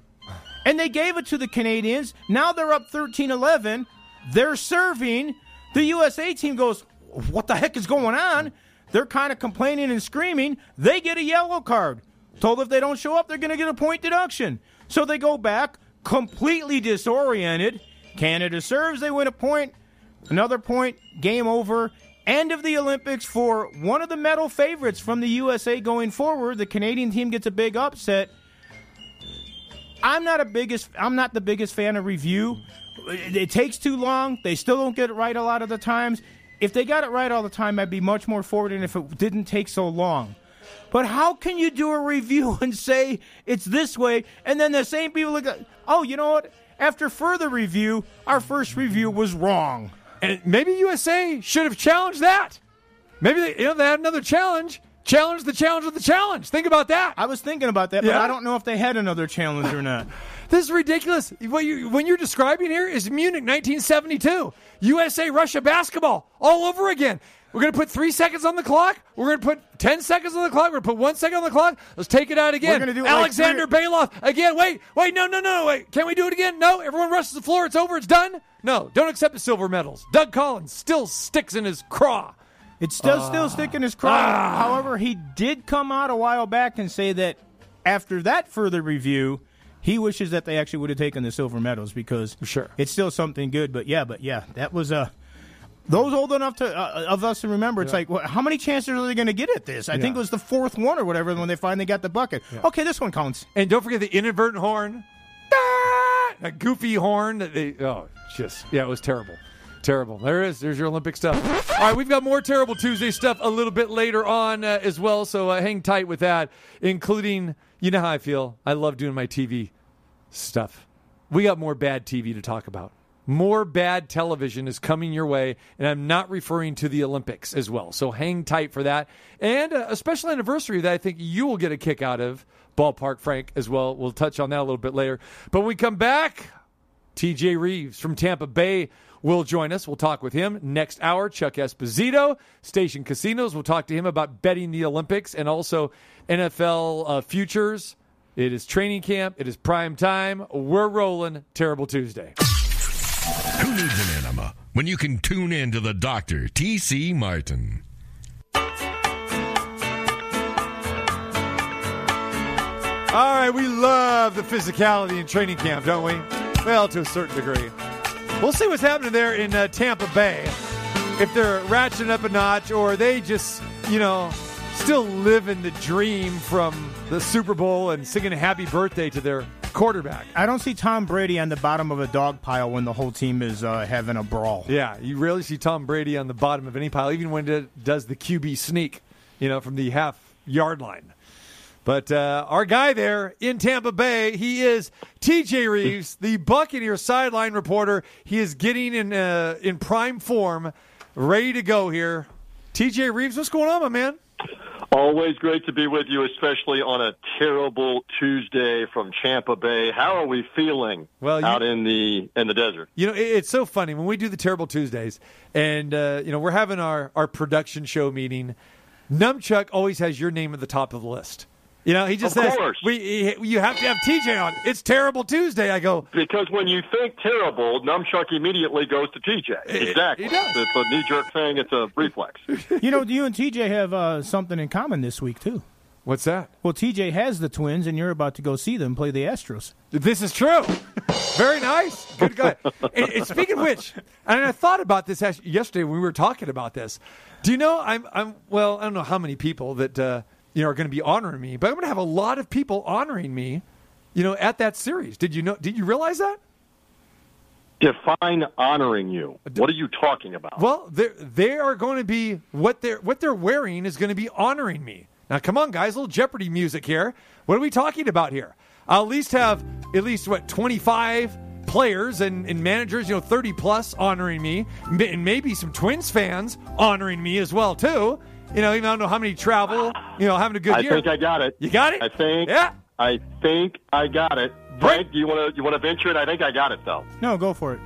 And they gave it to the Canadians. Now they're up 13 11. They're serving. The USA team goes, What the heck is going on? They're kind of complaining and screaming. They get a yellow card. Told if they don't show up, they're going to get a point deduction. So they go back, completely disoriented. Canada serves, they win a point. Another point, game over. End of the Olympics for one of the medal favorites from the USA going forward. The Canadian team gets a big upset. I'm not a biggest I'm not the biggest fan of review. It, takes too long. They still don't get it right a lot of the times. If they got it right all the time, I'd be much more forward and if it didn't take so long. But how can you do a review and say it's this way and then the same people look at, oh, you know what? After further review, our first review was wrong. And maybe USA should have challenged that. Maybe they, you know, they had another challenge. Challenge the challenge of the challenge. Think about that. I was thinking about that, but I don't know if they had another challenge or not. This is ridiculous. What you, when you're describing here is Munich 1972. USA Russia basketball all over again. We're going to put three seconds on the clock. We're going to put 10 seconds on the clock. We're going to put one second on the clock. Let's take it out again. We're gonna do it like Alexander Belov again. Wait, wait, no, no, no, wait. Can we do it again? No, everyone rushes the floor. It's over. It's done. No, don't accept the silver medals. Doug Collins still sticks in his craw. It's still still sticking his craw. However, he did come out a while back and say that after that further review, he wishes that they actually would have taken the silver medals because Sure. it's still something good. But yeah, but yeah, that was Uh, those old enough to uh, of us to remember, it's like, well, how many chances are they going to get at this? I think it was the fourth one or whatever when they finally got the bucket. Okay, this one counts. And don't forget the inadvertent horn. That goofy horn. That they, oh, just, yeah, it was terrible. Terrible. There is. There's your Olympic stuff. All right, we've got more Terrible Tuesday stuff a little bit later on uh, as well. So uh, hang tight with that, including, you know how I feel. I love doing my TV stuff. We got more bad TV to talk about. More bad television is coming your way, and I'm not referring to the Olympics as well. So hang tight for that. And a special anniversary that I think you will get a kick out of, Ballpark Frank, as well. We'll touch on that a little bit later. But when we come back, TJ Rives from Tampa Bay will join us. We'll talk with him next hour. Chuck Esposito, Station Casinos. We'll talk to him about betting the Olympics and also NFL uh, futures. It is training camp. It is prime time. We're rolling. Terrible Tuesday. Who needs an enema when you can tune in to the doctor, T.C. Martin? All right, we love the physicality in training camp, don't we? Well, to a certain degree. We'll see what's happening there in uh, Tampa Bay. If they're ratcheting up a notch or they just, you know, still living the dream from the Super Bowl and singing happy birthday to their quarterback. I don't see Tom Brady on the bottom of a dog pile when the whole team is uh, having a brawl. Yeah, you rarely see Tom Brady on the bottom of any pile, even when it does the QB sneak, you know, from the half yard line. But uh, our guy there in Tampa Bay, he is TJ Rives, the Buccaneer sideline reporter. He is getting in uh, in prime form, ready to go here. TJ Rives, what's going on, my man? Always great to be with you, especially on a terrible Tuesday from Champa Bay. How are we feeling Well, you- out in the in the desert? You know, it's so funny when we do the Terrible Tuesdays, and uh, you know we're having our our production show meeting. Nunchuck always has your name at the top of the list. You know, he just Of says course. we he- you have to have TJ on. It's Terrible Tuesday. I go, Because when you think terrible, Nunchuck immediately goes to TJ. Exactly. he does. It's a knee jerk thing. It's a reflex. You know, you and TJ have uh, something in common this week too. what's that? Well, TJ has the Twins, and you're about to go see them play the Astros. This is true. Very nice. Good guy. and, and speaking of which, and I thought about this yesterday when we were talking about this. Do you know I'm I'm well, I don't know how many people that uh, you know are going to be honoring me, but I'm going to have a lot of people honoring me, you know, at that series. Did you know did you realize that? Define honoring you. Uh, what are you talking about? Well, they they are going to be what they're what they're wearing is going to be honoring me. Now, come on, guys, a little Jeopardy music here. What are we talking about here? I'll at least have at least what 25 players and, and managers, you know, 30 plus honoring me, and maybe some Twins fans honoring me as well too. You know, even I don't know how many travel. You know, having a good I year. I think I got it. You got it. I think. Yeah. I think I got it. Frank, do you want to you want to venture it? I think I got it though. No, go for it.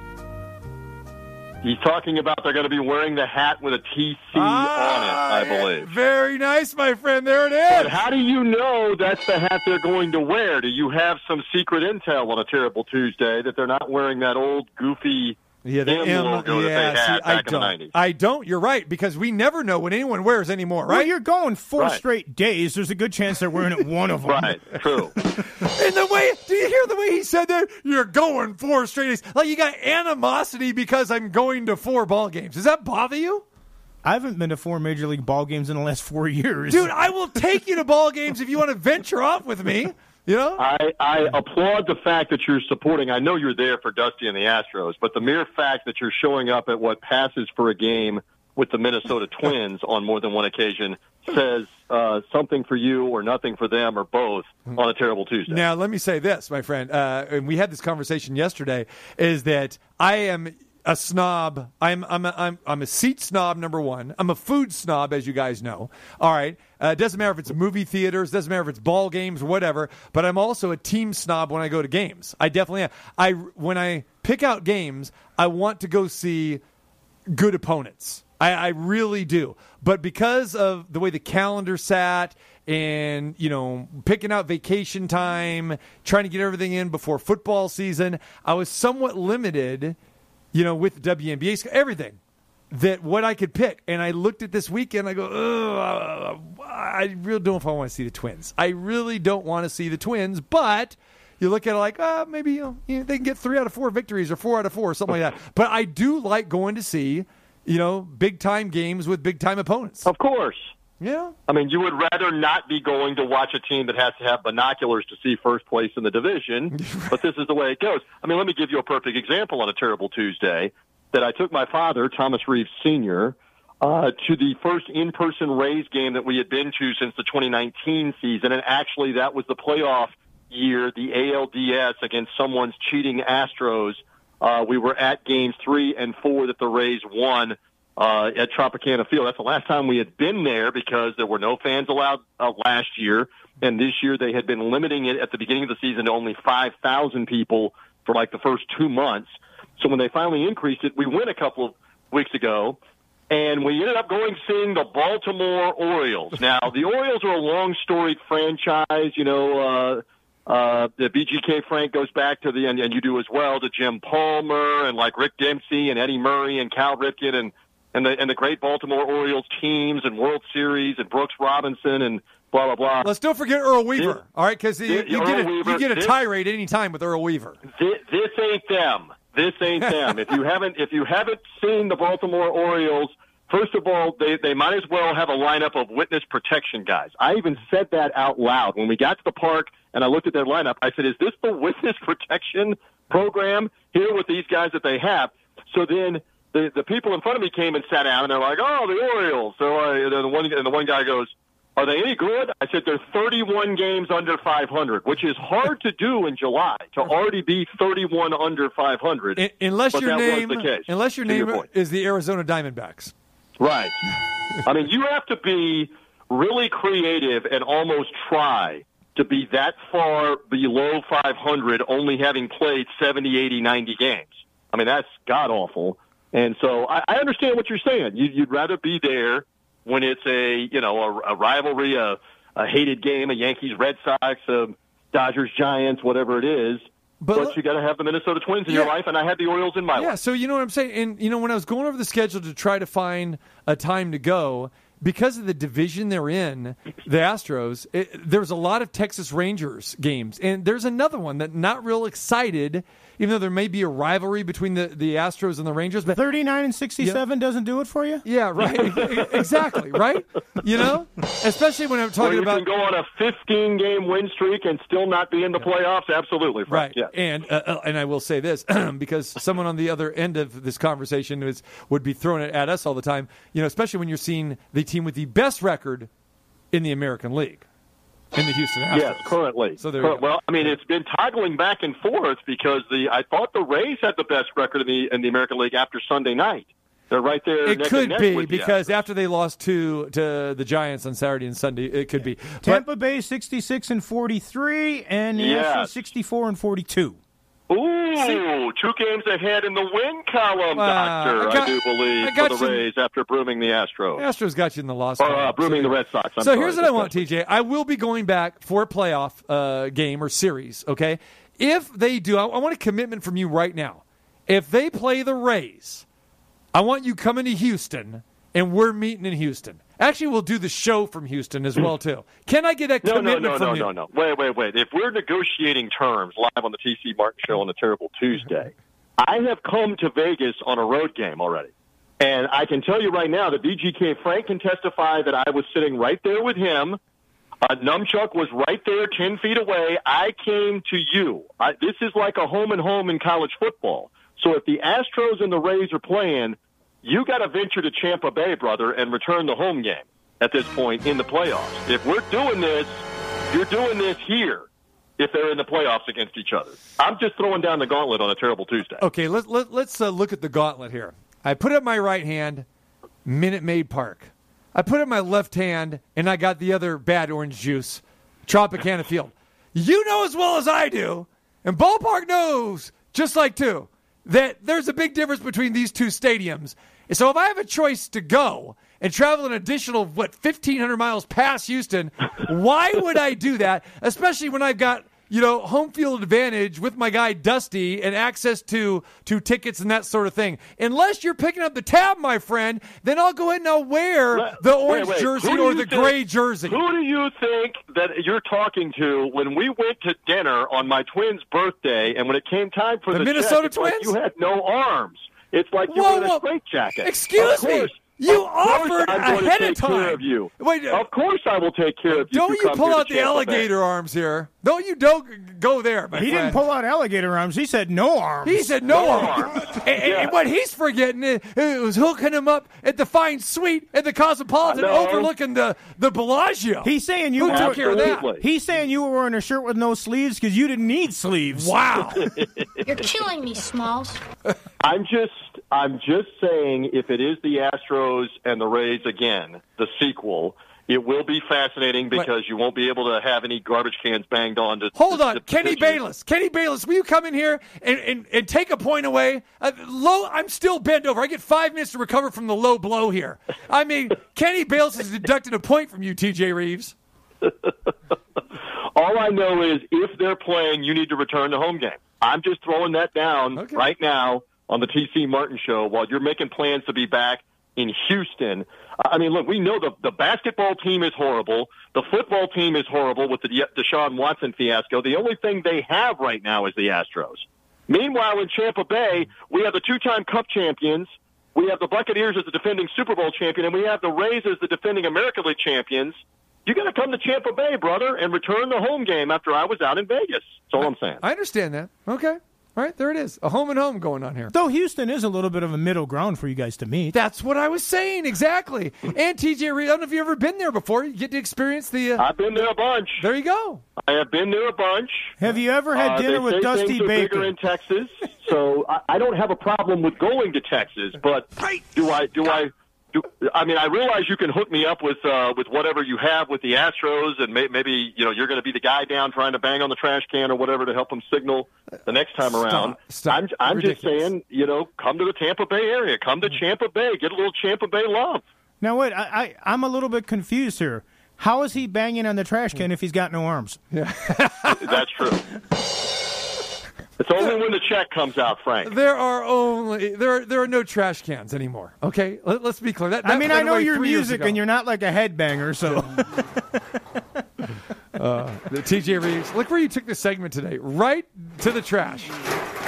He's talking about they're going to be wearing the hat with a TC on it. Ah, I believe. Very nice, my friend. There it is. But how do you know that's the hat they're going to wear? Do you have some secret intel on a terrible Tuesday that they're not wearing that old goofy Yeah, the M M. logo that Yeah, they had see, I back in the don't. 90s? I don't. You're right because we never know what anyone wears anymore, Well, right? you're going four Right. straight days. There's a good chance they're wearing it one of them. Right, true. And the way, do you hear the way he said that? You're going four straight days. Like you got animosity because I'm going to four ball games. Does that bother you? I haven't been to four major league ball games in the last four years. Dude, I will take you to ball games if you want to venture off with me. You know? I, I applaud the fact that you're supporting. I know you're there for Dusty and the Astros, but the mere fact that you're showing up at what passes for a game with the Minnesota Twins on more than one occasion says uh, something for you or nothing for them or both on a terrible Tuesday. Now, let me say this, my friend, uh, and we had this conversation yesterday, is that I am a snob. I'm I'm a, I'm I'm a seat snob. Number one, I'm a food snob, as you guys know. All right, uh, it doesn't matter if it's movie theaters, doesn't matter if it's ball games, whatever. But I'm also a team snob when I go to games. I definitely am. I when I pick out games, I want to go see good opponents. I, I really do. But because of the way the calendar sat and, you know, picking out vacation time, trying to get everything in before football season, I was somewhat limited, you know, with WNBA, everything that what I could pick. And I looked at this weekend, I go, oh, I really don't know if I want to see the Twins. I really don't want to see the Twins, but you look at it like, uh, maybe you know, you know, they can get three out of four victories or four out of four or something like that. But I do like going to see, you know, big time games with big time opponents. Of course. Yeah. I mean, you would rather not be going to watch a team that has to have binoculars to see first place in the division, but this is the way it goes. I mean, let me give you a perfect example on a terrible Tuesday that I took my father, Thomas Rives Sr., uh, to the first in-person Rays game that we had been to since the 2019 season, and actually that was the playoff year, the ALDS against someone's cheating Astros. Uh, we were at games three and four that the Rays won uh, at Tropicana Field. That's the last time we had been there because there were no fans allowed uh, last year, and this year they had been limiting it at the beginning of the season to only 5,000 people for like the first two months. So when they finally increased it, we went a couple of weeks ago, and we ended up going seeing the Baltimore Orioles. Now the Orioles are a long storied franchise. You know, uh, uh, the VGK Frank goes back to the and, and you do as well to Jim Palmer and like Rick Dempsey and Eddie Murray and Cal Ripken and and the and the great Baltimore Orioles teams and World Series and Brooks Robinson and blah blah blah. Let's don't forget Earl Weaver. All right, because you, you get a, Weaver. you get a This- tirade any time with Earl Weaver. This, this ain't them. This ain't them. if you haven't if you haven't seen the Baltimore Orioles, first of all, they they might as well have a lineup of witness protection guys. I even said that out loud when we got to the park and I looked at their lineup. I said, "Is this the witness protection program here with these guys that they have?" So then. The, the people in front of me came and sat down, and they're like, "Oh, the Orioles." So uh, the one and the one guy goes, "Are they any good?" I said, "They're 31 games under 500, which is hard to do in July to already be 31 under 500." Un- unless but your that name, was the case. unless your name point. is the Arizona Diamondbacks. Right. I mean, you have to be really creative and almost try to be that far below 500, only having played 70, 80, 90 games. I mean, that's god awful. And so I, I understand what you're saying. You, you'd rather be there when it's a you know a, a rivalry, a, a hated game, a Yankees Red Sox, a Dodgers Giants, whatever it is. But, you got to have the Minnesota Twins in your life, and I had the Orioles in my Yeah, life. so you know what I'm saying? And, you know, when I was going over the schedule to try to find a time to go, because of the division they're in, the Astros, it, there's a lot of Texas Rangers games. And there's another one that not real excited, even though there may be a rivalry between the, the Astros and the Rangers. But 39 and 67 doesn't do it for you? Yeah, right. exactly, right? You know? Especially when I'm Or talking you about can go on a 15 game win streak and still not be in the playoffs. Absolutely, Right. Yeah. And uh, uh, and I will say this because someone on the other end of this conversation is would be throwing it at us all the time. You know, especially when you're seeing the team with the best record in the American League. In the Houston Astros. Yes, currently. So there you Cur- Well, I mean, it's been toggling back and forth because the I thought the Rays had the best record in the in the American League after Sunday night. They're right there. It neck could and neck be with the because after they lost to to the Giants on Saturday and Sunday, it could be. But- Tampa Bay 66 and 43, and the Yes. Astros 64 and 42. Ooh, two games ahead in the win column, Wow. Doctor. I I, do believe I got for the you. Rays after brooming the Astros. Astros got you in the loss. Or, uh, brooming the Red Sox. I'm so sorry. here's what I want, TJ. I will be going back for a playoff uh, game or series. Okay, if they do, I, I want a commitment from you right now. If they play the Rays, I want you coming to Houston, and we're meeting in Houston. Actually, we'll do the show from Houston as well too. Can I get that No, no, commitment no, from no, you? no, no. Wait, wait, wait. If we're negotiating terms live on the TC Martin Show on a terrible Tuesday, I have come to Vegas on a road game already. And I can tell you right now that VGK Frank can testify that I was sitting right there with him. Uh, Nunchuck was right there, 10 feet away. I came to you. I, this is like a home and home in college football. So if the Astros and the Rays are playing, you got to venture to Champa Bay, brother, and return the home game at this point in the playoffs. If we're doing this, you're doing this here if they're in the playoffs against each other. I'm just throwing down the gauntlet on a terrible Tuesday. Okay, let, let, let's uh, look at the gauntlet here. I put up my right hand, Minute Maid Park. I put up my left hand, and I got the other bad orange juice, Tropicana Field. You know as well as I do, and Ballpark knows, just like too, that there's a big difference between these two stadiums. And so if I have a choice to go and travel an additional, what, 1,500 miles past Houston, why would I do that? Especially when I've got you know, home field advantage with my guy Dusty and access to to tickets and that sort of thing. Unless you're picking up the tab, my friend, then I'll go ahead and I'll wear the orange Wait, wait. jersey or the think- gray jersey. Who do you think that you're talking to when we went to dinner on my twins' birthday, and when it came time for The the, Minnesota check, it's like Twins? you had no arms. It's like you were in a straitjacket. Excuse Of me. Course- You of offered I'm going to ahead of time. Care of you. Wait, uh, of course I will take care of you. Don't if you pull out the Tampa Bay. alligator arms here? Don't you don't go there, my He friend. didn't pull out alligator arms. He said no arms. He said no, No arms. arms. and, and- Yeah. and what he's forgetting is, it was hooking him up at the fine suite at the Cosmopolitan, overlooking the the Bellagio. He's saying you Who were took care of that? He's saying you were wearing a shirt with no sleeves because you didn't need sleeves. Wow. You're killing me, Smalls. I'm just I'm just saying if it is the Astros and the Rays again, the sequel, it will be fascinating because you won't be able to have any garbage cans banged on to Hold on, to Kenny. Bayless. Kenny Bayless, will you come in here and, and, and take a point away? Uh, low, I'm still bent over. I get five minutes to recover from the low blow here. I mean, Kenny Bayless has deducted a point from you, TJ Rives. All I know is if they're playing, you need to return the home game. I'm just throwing that down Okay. right now on the TC Martin show while you're making plans to be back in Houston. I mean, look, we know the the basketball team is horrible. The football team is horrible with the De- Deshaun Watson fiasco. The only thing they have right now is the Astros. Meanwhile, in Tampa Bay, we have the two-time Cup champions. We have the Buccaneers as the defending Super Bowl champion, and we have the Rays as the defending American League champions. You got to come to Tampa Bay, brother, and return the home game after I was out in Vegas. That's all I'm saying. I understand that. Okay. All right, there it is. A home and home going on here. Though Houston is a little bit of a middle ground for you guys to meet. That's what I was saying, exactly. And TJ Rives, I don't know if you've ever been there before. You get to experience the. Uh, I've been there a bunch. there you go. I have been there a bunch. Have you ever had Uh, dinner they with say Dusty are Baker? bigger in Texas, so I, I don't have a problem with going to Texas. But do I? Do I? I mean, I realize you can hook me up with uh, with whatever you have with the Astros, and may, maybe you know you're going to be the guy down trying to bang on the trash can or whatever to help them signal the next time around. stop. I'm I'm just saying, you know, come to the Tampa Bay area, come to Tampa Bay, get a little Tampa Bay love. Now wait, I, I I'm a little bit confused here. How is he banging on the trash can if he's got no arms? Yeah, That's true. It's only when the check comes out, Frank. There are only there are there are no trash cans anymore. Okay, Let, us be clear. That, I mean, I know away your music and you're not like a headbanger, so Uh, the TJ Rives. Look where you took the segment today. Right to the trash.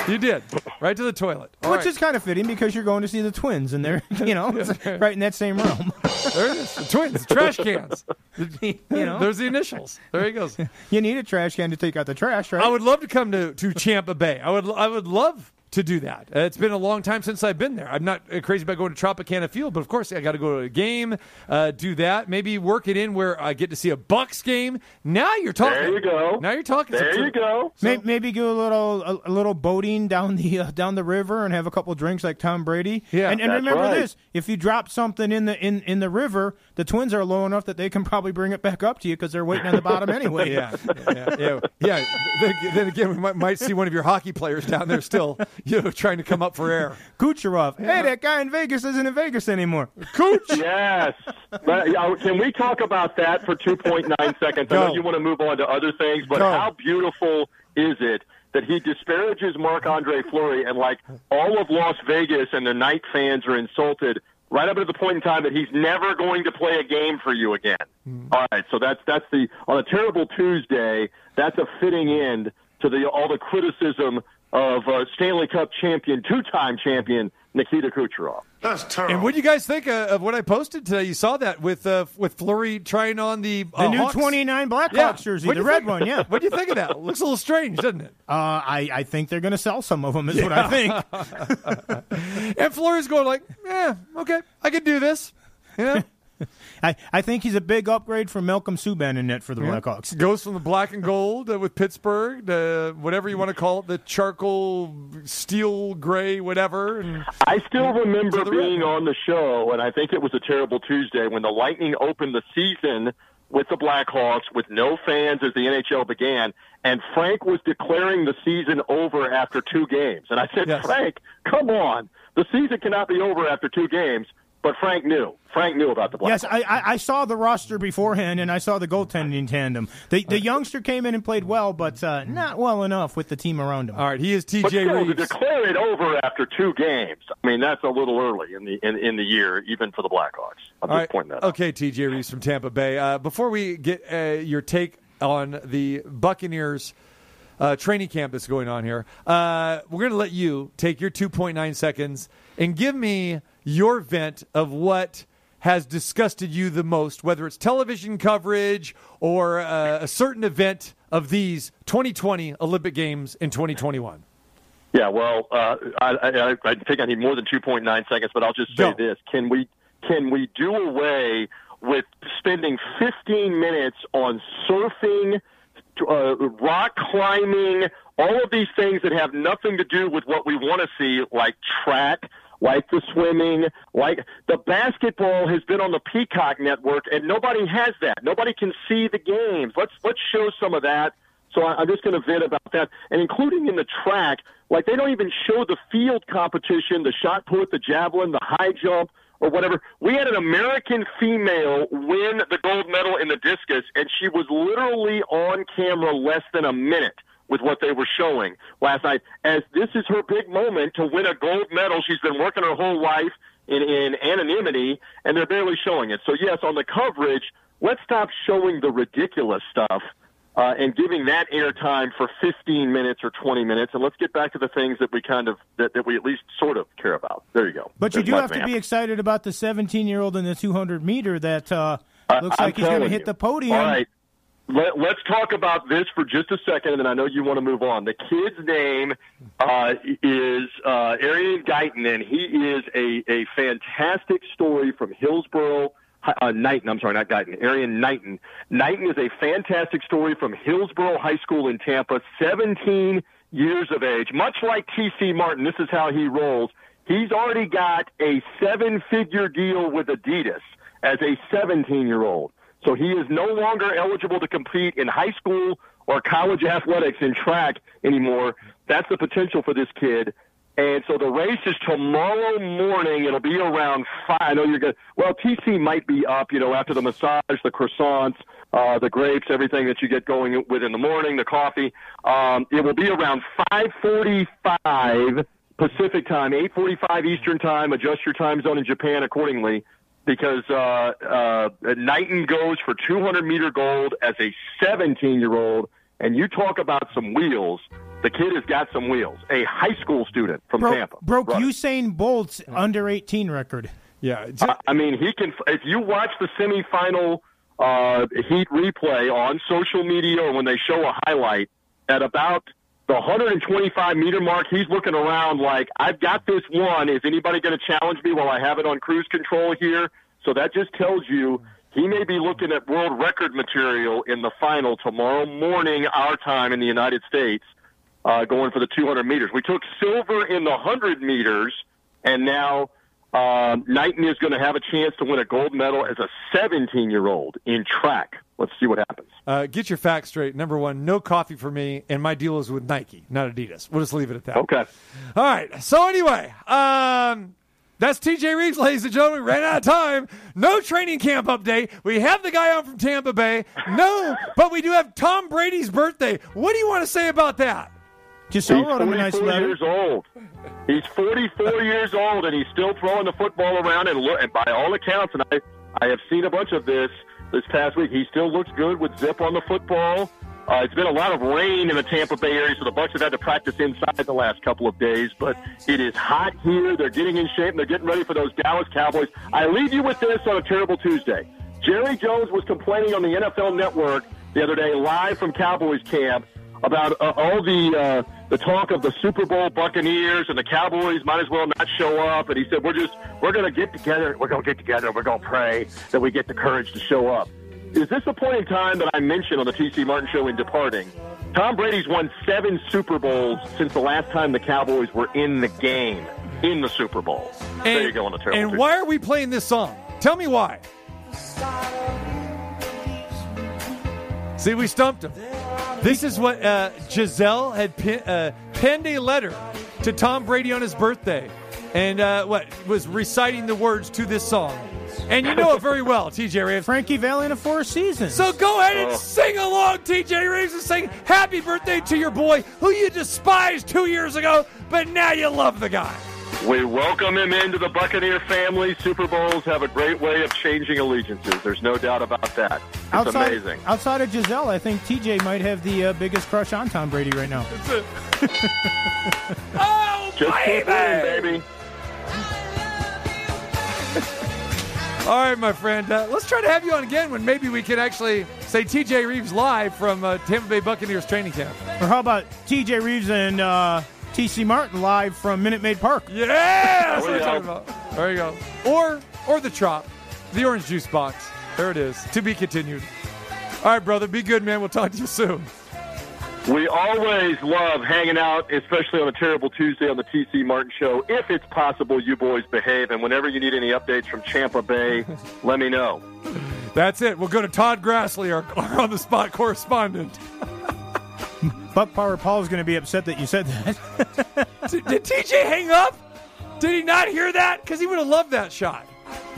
You did. Right to the toilet. All which right. is kind of fitting because you're going to see the Twins, and they're you know it's right in that same room. there it is. The twins. The trash cans. you know, There's the initials. There he goes. you need a trash can to take out the trash, right? I would love to come to to Champa Bay. I would I would love to do that. Uh, it's been a long time since I've been there. I'm not uh, crazy about going to Tropicana Field, but of course I got to go to a game, uh, do that. Maybe work it in where I get to see a Bucs game. Now you're talking. There you go. Now you're talking. There some- you go. May- Maybe go a little a, a little boating down the uh, down the river and have a couple drinks like Tom Brady. Yeah, and, and remember right. this: if you drop something in the in, in the river, the Twins are low enough that they can probably bring it back up to you because they're waiting on the bottom anyway. Yeah, yeah, yeah. yeah. Then, then again, we might, might see one of your hockey players down there still, you know, trying to come up for air. Kucherov. Hey, that guy in Vegas isn't in Vegas anymore. Cooch. Yes. But, uh, can we talk about that for 2.9 seconds? I know you want to move on to other things, but Go. how beautiful is it that he disparages Marc Andre Fleury and like all of Las Vegas and the Knight fans are insulted right up to the point in time that he's never going to play a game for you again. All right, so that's that's the on a terrible Tuesday. That's a fitting end to the all the criticism of uh, Stanley Cup champion, two-time champion Nikita Kucherov. That's terrible. And what do you guys think uh, of what I posted today? You saw that with uh, with Fleury trying on the The uh, new Hawks. 29 Blackhawks Yeah. jersey, the red think- one, yeah. What do you think of that? Looks a little strange, doesn't it? Uh, I, I think they're going to sell some of them, is what I think. And Fleury's going like, yeah, okay, I can do this. Yeah. I, I think he's a big upgrade from Malcolm Subban in net for the Yeah. Blackhawks. Goes from the black and gold uh, with Pittsburgh to whatever you want to call it, the charcoal, steel gray, whatever. And I still remember being red. on the show, and I think it was a terrible Tuesday when the Lightning opened the season with the Blackhawks with no fans as the NHL began, and Frank was declaring the season over after two games. And I said, Yes. Frank, come on. The season cannot be over after two games. But Frank knew. Frank knew about the Blackhawks. Yes, I, I, I saw the roster beforehand, and I saw the goaltending tandem. The, the youngster came in and played well, but uh, not well enough with the team around him. all right, he is But TJ still, to declare it over after two games, I mean, that's a little early in the in, in the year, even for the Blackhawks. I'm All just right. pointing that out. Okay, TJ Rives from Tampa Bay. Uh, before we get uh, your take on the Buccaneers uh, training camp that's going on here, uh, we're going to let you take your 2.9 seconds and give me your vent of what has disgusted you the most, whether it's television coverage or uh, a certain event of these 2020 Olympic Games in 2021. Yeah, well, uh, I, I, I think I need more than 2.9 seconds, but I'll just say Go. this: Can we can we do away with spending 15 minutes on surfing, uh, rock climbing, all of these things that have nothing to do with what we want to see, like track, like the swimming, like the basketball has been on the Peacock network, and nobody has that. Nobody can see the games. Let's let's show some of that. So I- I'm just going to vent about that, and including in the track, like they don't even show the field competition, the shot put, the javelin, the high jump, or whatever. We had an American female win the gold medal in the discus, and she was literally on camera less than a minute with what they were showing last night. As this is her big moment to win a gold medal, she's been working her whole life in, in anonymity, and they're barely showing it. So yes, on the coverage, let's stop showing the ridiculous stuff uh, and giving that airtime for 15 minutes or 20 minutes, and let's get back to the things that we kind of that, that we at least sort of care about. There you go. But you do have to be excited about the 17 year old in the 200 meter that uh, I- looks I'm like he's going to hit the podium. All right. Let, let's talk about this for just a second, and then I know you want to move on. The kid's name uh, is uh, Erriyon Guyton, and he is a, a fantastic story from Hillsborough. Uh, Knighton, I'm sorry, not Guyton. Erriyon Knighton. Knighton is a fantastic story from Hillsborough High School in Tampa. 17 years of age, much like T.C. Martin. This is how he rolls. He's already got a seven-figure deal with Adidas as a 17-year-old. So he is no longer eligible to compete in high school or college athletics in track anymore. That's the potential for this kid. And so the race is tomorrow morning. It'll be around five. I know you're going. Well, TC might be up. You know, after the massage, the croissants, uh, the grapes, everything that you get going with in the morning, the coffee. Um, it will be around 5:45 Pacific time, 8:45 Eastern time. Adjust your time zone in Japan accordingly because uh, uh, Knighton goes for 200 meter gold as a 17 year old. And you talk about some wheels. The kid has got some wheels. A high school student from Bro- Tampa. broke Right. Usain Bolt's under 18 record. Yeah. I- I mean, he can. If you watch the semifinal uh, heat replay on social media or when they show a highlight at about the 125 meter mark, he's looking around like, I've got this one. Is anybody going to challenge me while I have it on cruise control here? So that just tells you he may be looking at world record material in the final tomorrow morning, our time in the United States, uh, going for the 200 meters. We took silver in the 100 meters, and now um, Knighton is going to have a chance to win a gold medal as a 17 year old in track. Let's see what happens. Uh, get your facts straight. Number one, no coffee for me, and my deal is with Nike, not Adidas. We'll just leave it at that. Okay. All right. So anyway, um, that's TJ Rives, ladies and gentlemen. We ran out of time. No training camp update. We have the guy on from Tampa Bay. No, but we do have Tom Brady's birthday. What do you want to say about that? Gisele He's wrote him a nice 44 letter. years old. He's 44 years old, and he's still throwing the football around. And, look, and by all accounts, and I, I have seen a bunch of this this past week, he still looks good with zip on the football. Uh, it's been a lot of rain in the Tampa Bay area, so the Bucs have had to practice inside the last couple of days. But it is hot here. They're getting in shape, and they're getting ready for those Dallas Cowboys. I leave you with this on a terrible Tuesday. Jerry Jones was complaining on the NFL Network the other day, live from Cowboys camp, about uh, all the uh, the talk of the Super Bowl Buccaneers and the Cowboys might as well not show up. And he said, "We're just we're going to get together. We're going to get together. We're going to pray that we get the courage to show up." Is this the point in time that I mentioned on the TC Martin Show in departing? Tom Brady's won seven Super Bowls since the last time the Cowboys were in the game in the Super Bowl. there you go on the terrible. And Tuesday. why are we playing this song? Tell me why. See, we stumped him. This is what uh, Gisele had pin, uh, penned a letter to Tom Brady on his birthday, and uh, what was reciting the words to this song. And you know it very well, TJ Rives. Frankie Valli in a Four Seasons. So go ahead Oh. and sing along, TJ Rives, and sing happy birthday to your boy who you despised two years ago, but now you love the guy. We welcome him into the Buccaneer family. Super Bowls have a great way of changing allegiances. There's no doubt about that. It's outside, amazing. outside of Gisele, I think TJ might have the uh, biggest crush on Tom Brady right now. Oh, Just keep winning, baby. All right, my friend. Uh, let's try to have you on again when maybe we can actually say TJ Rives live from uh, Tampa Bay Buccaneers training camp. Or how about TJ Rives and uh, TC Martin live from Minute Maid Park? Yeah, that's There what we I'm talking about. There you go. Or or the Trop, the orange juice box. There it is. To be continued. All right, brother. Be good, man. We'll talk to you soon. We always love hanging out, especially on a terrible Tuesday on the TC Martin Show. If it's possible, you boys behave. And whenever you need any updates from Champa Bay, let me know. That's it. We'll go to Todd Grassley, our, our on the spot correspondent. Buck Power Paul is going to be upset that you said that. did, did TJ hang up? Did he not hear that? Because he would have loved that shot.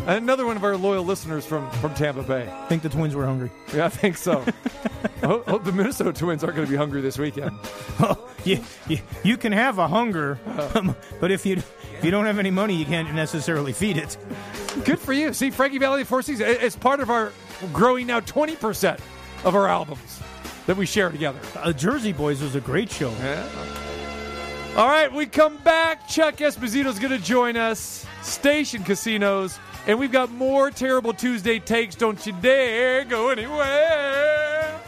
Another one of our loyal listeners from, from Tampa Bay. I think the Twins were hungry. Yeah, I think so. I hope, hope the Minnesota Twins aren't going to be hungry this weekend. Well, you, you, you can have a hunger, um, but if you if you don't have any money, you can't necessarily feed it. Good for you. See, Frankie Valli Four Seasons. It's part of our growing now 20% of our albums that we share together. Uh, Jersey Boys was a great show. All right, we come back. Chuck Esposito's going to join us. Station Casinos. And we've got more Terrible Tuesday takes. Don't you dare go anywhere.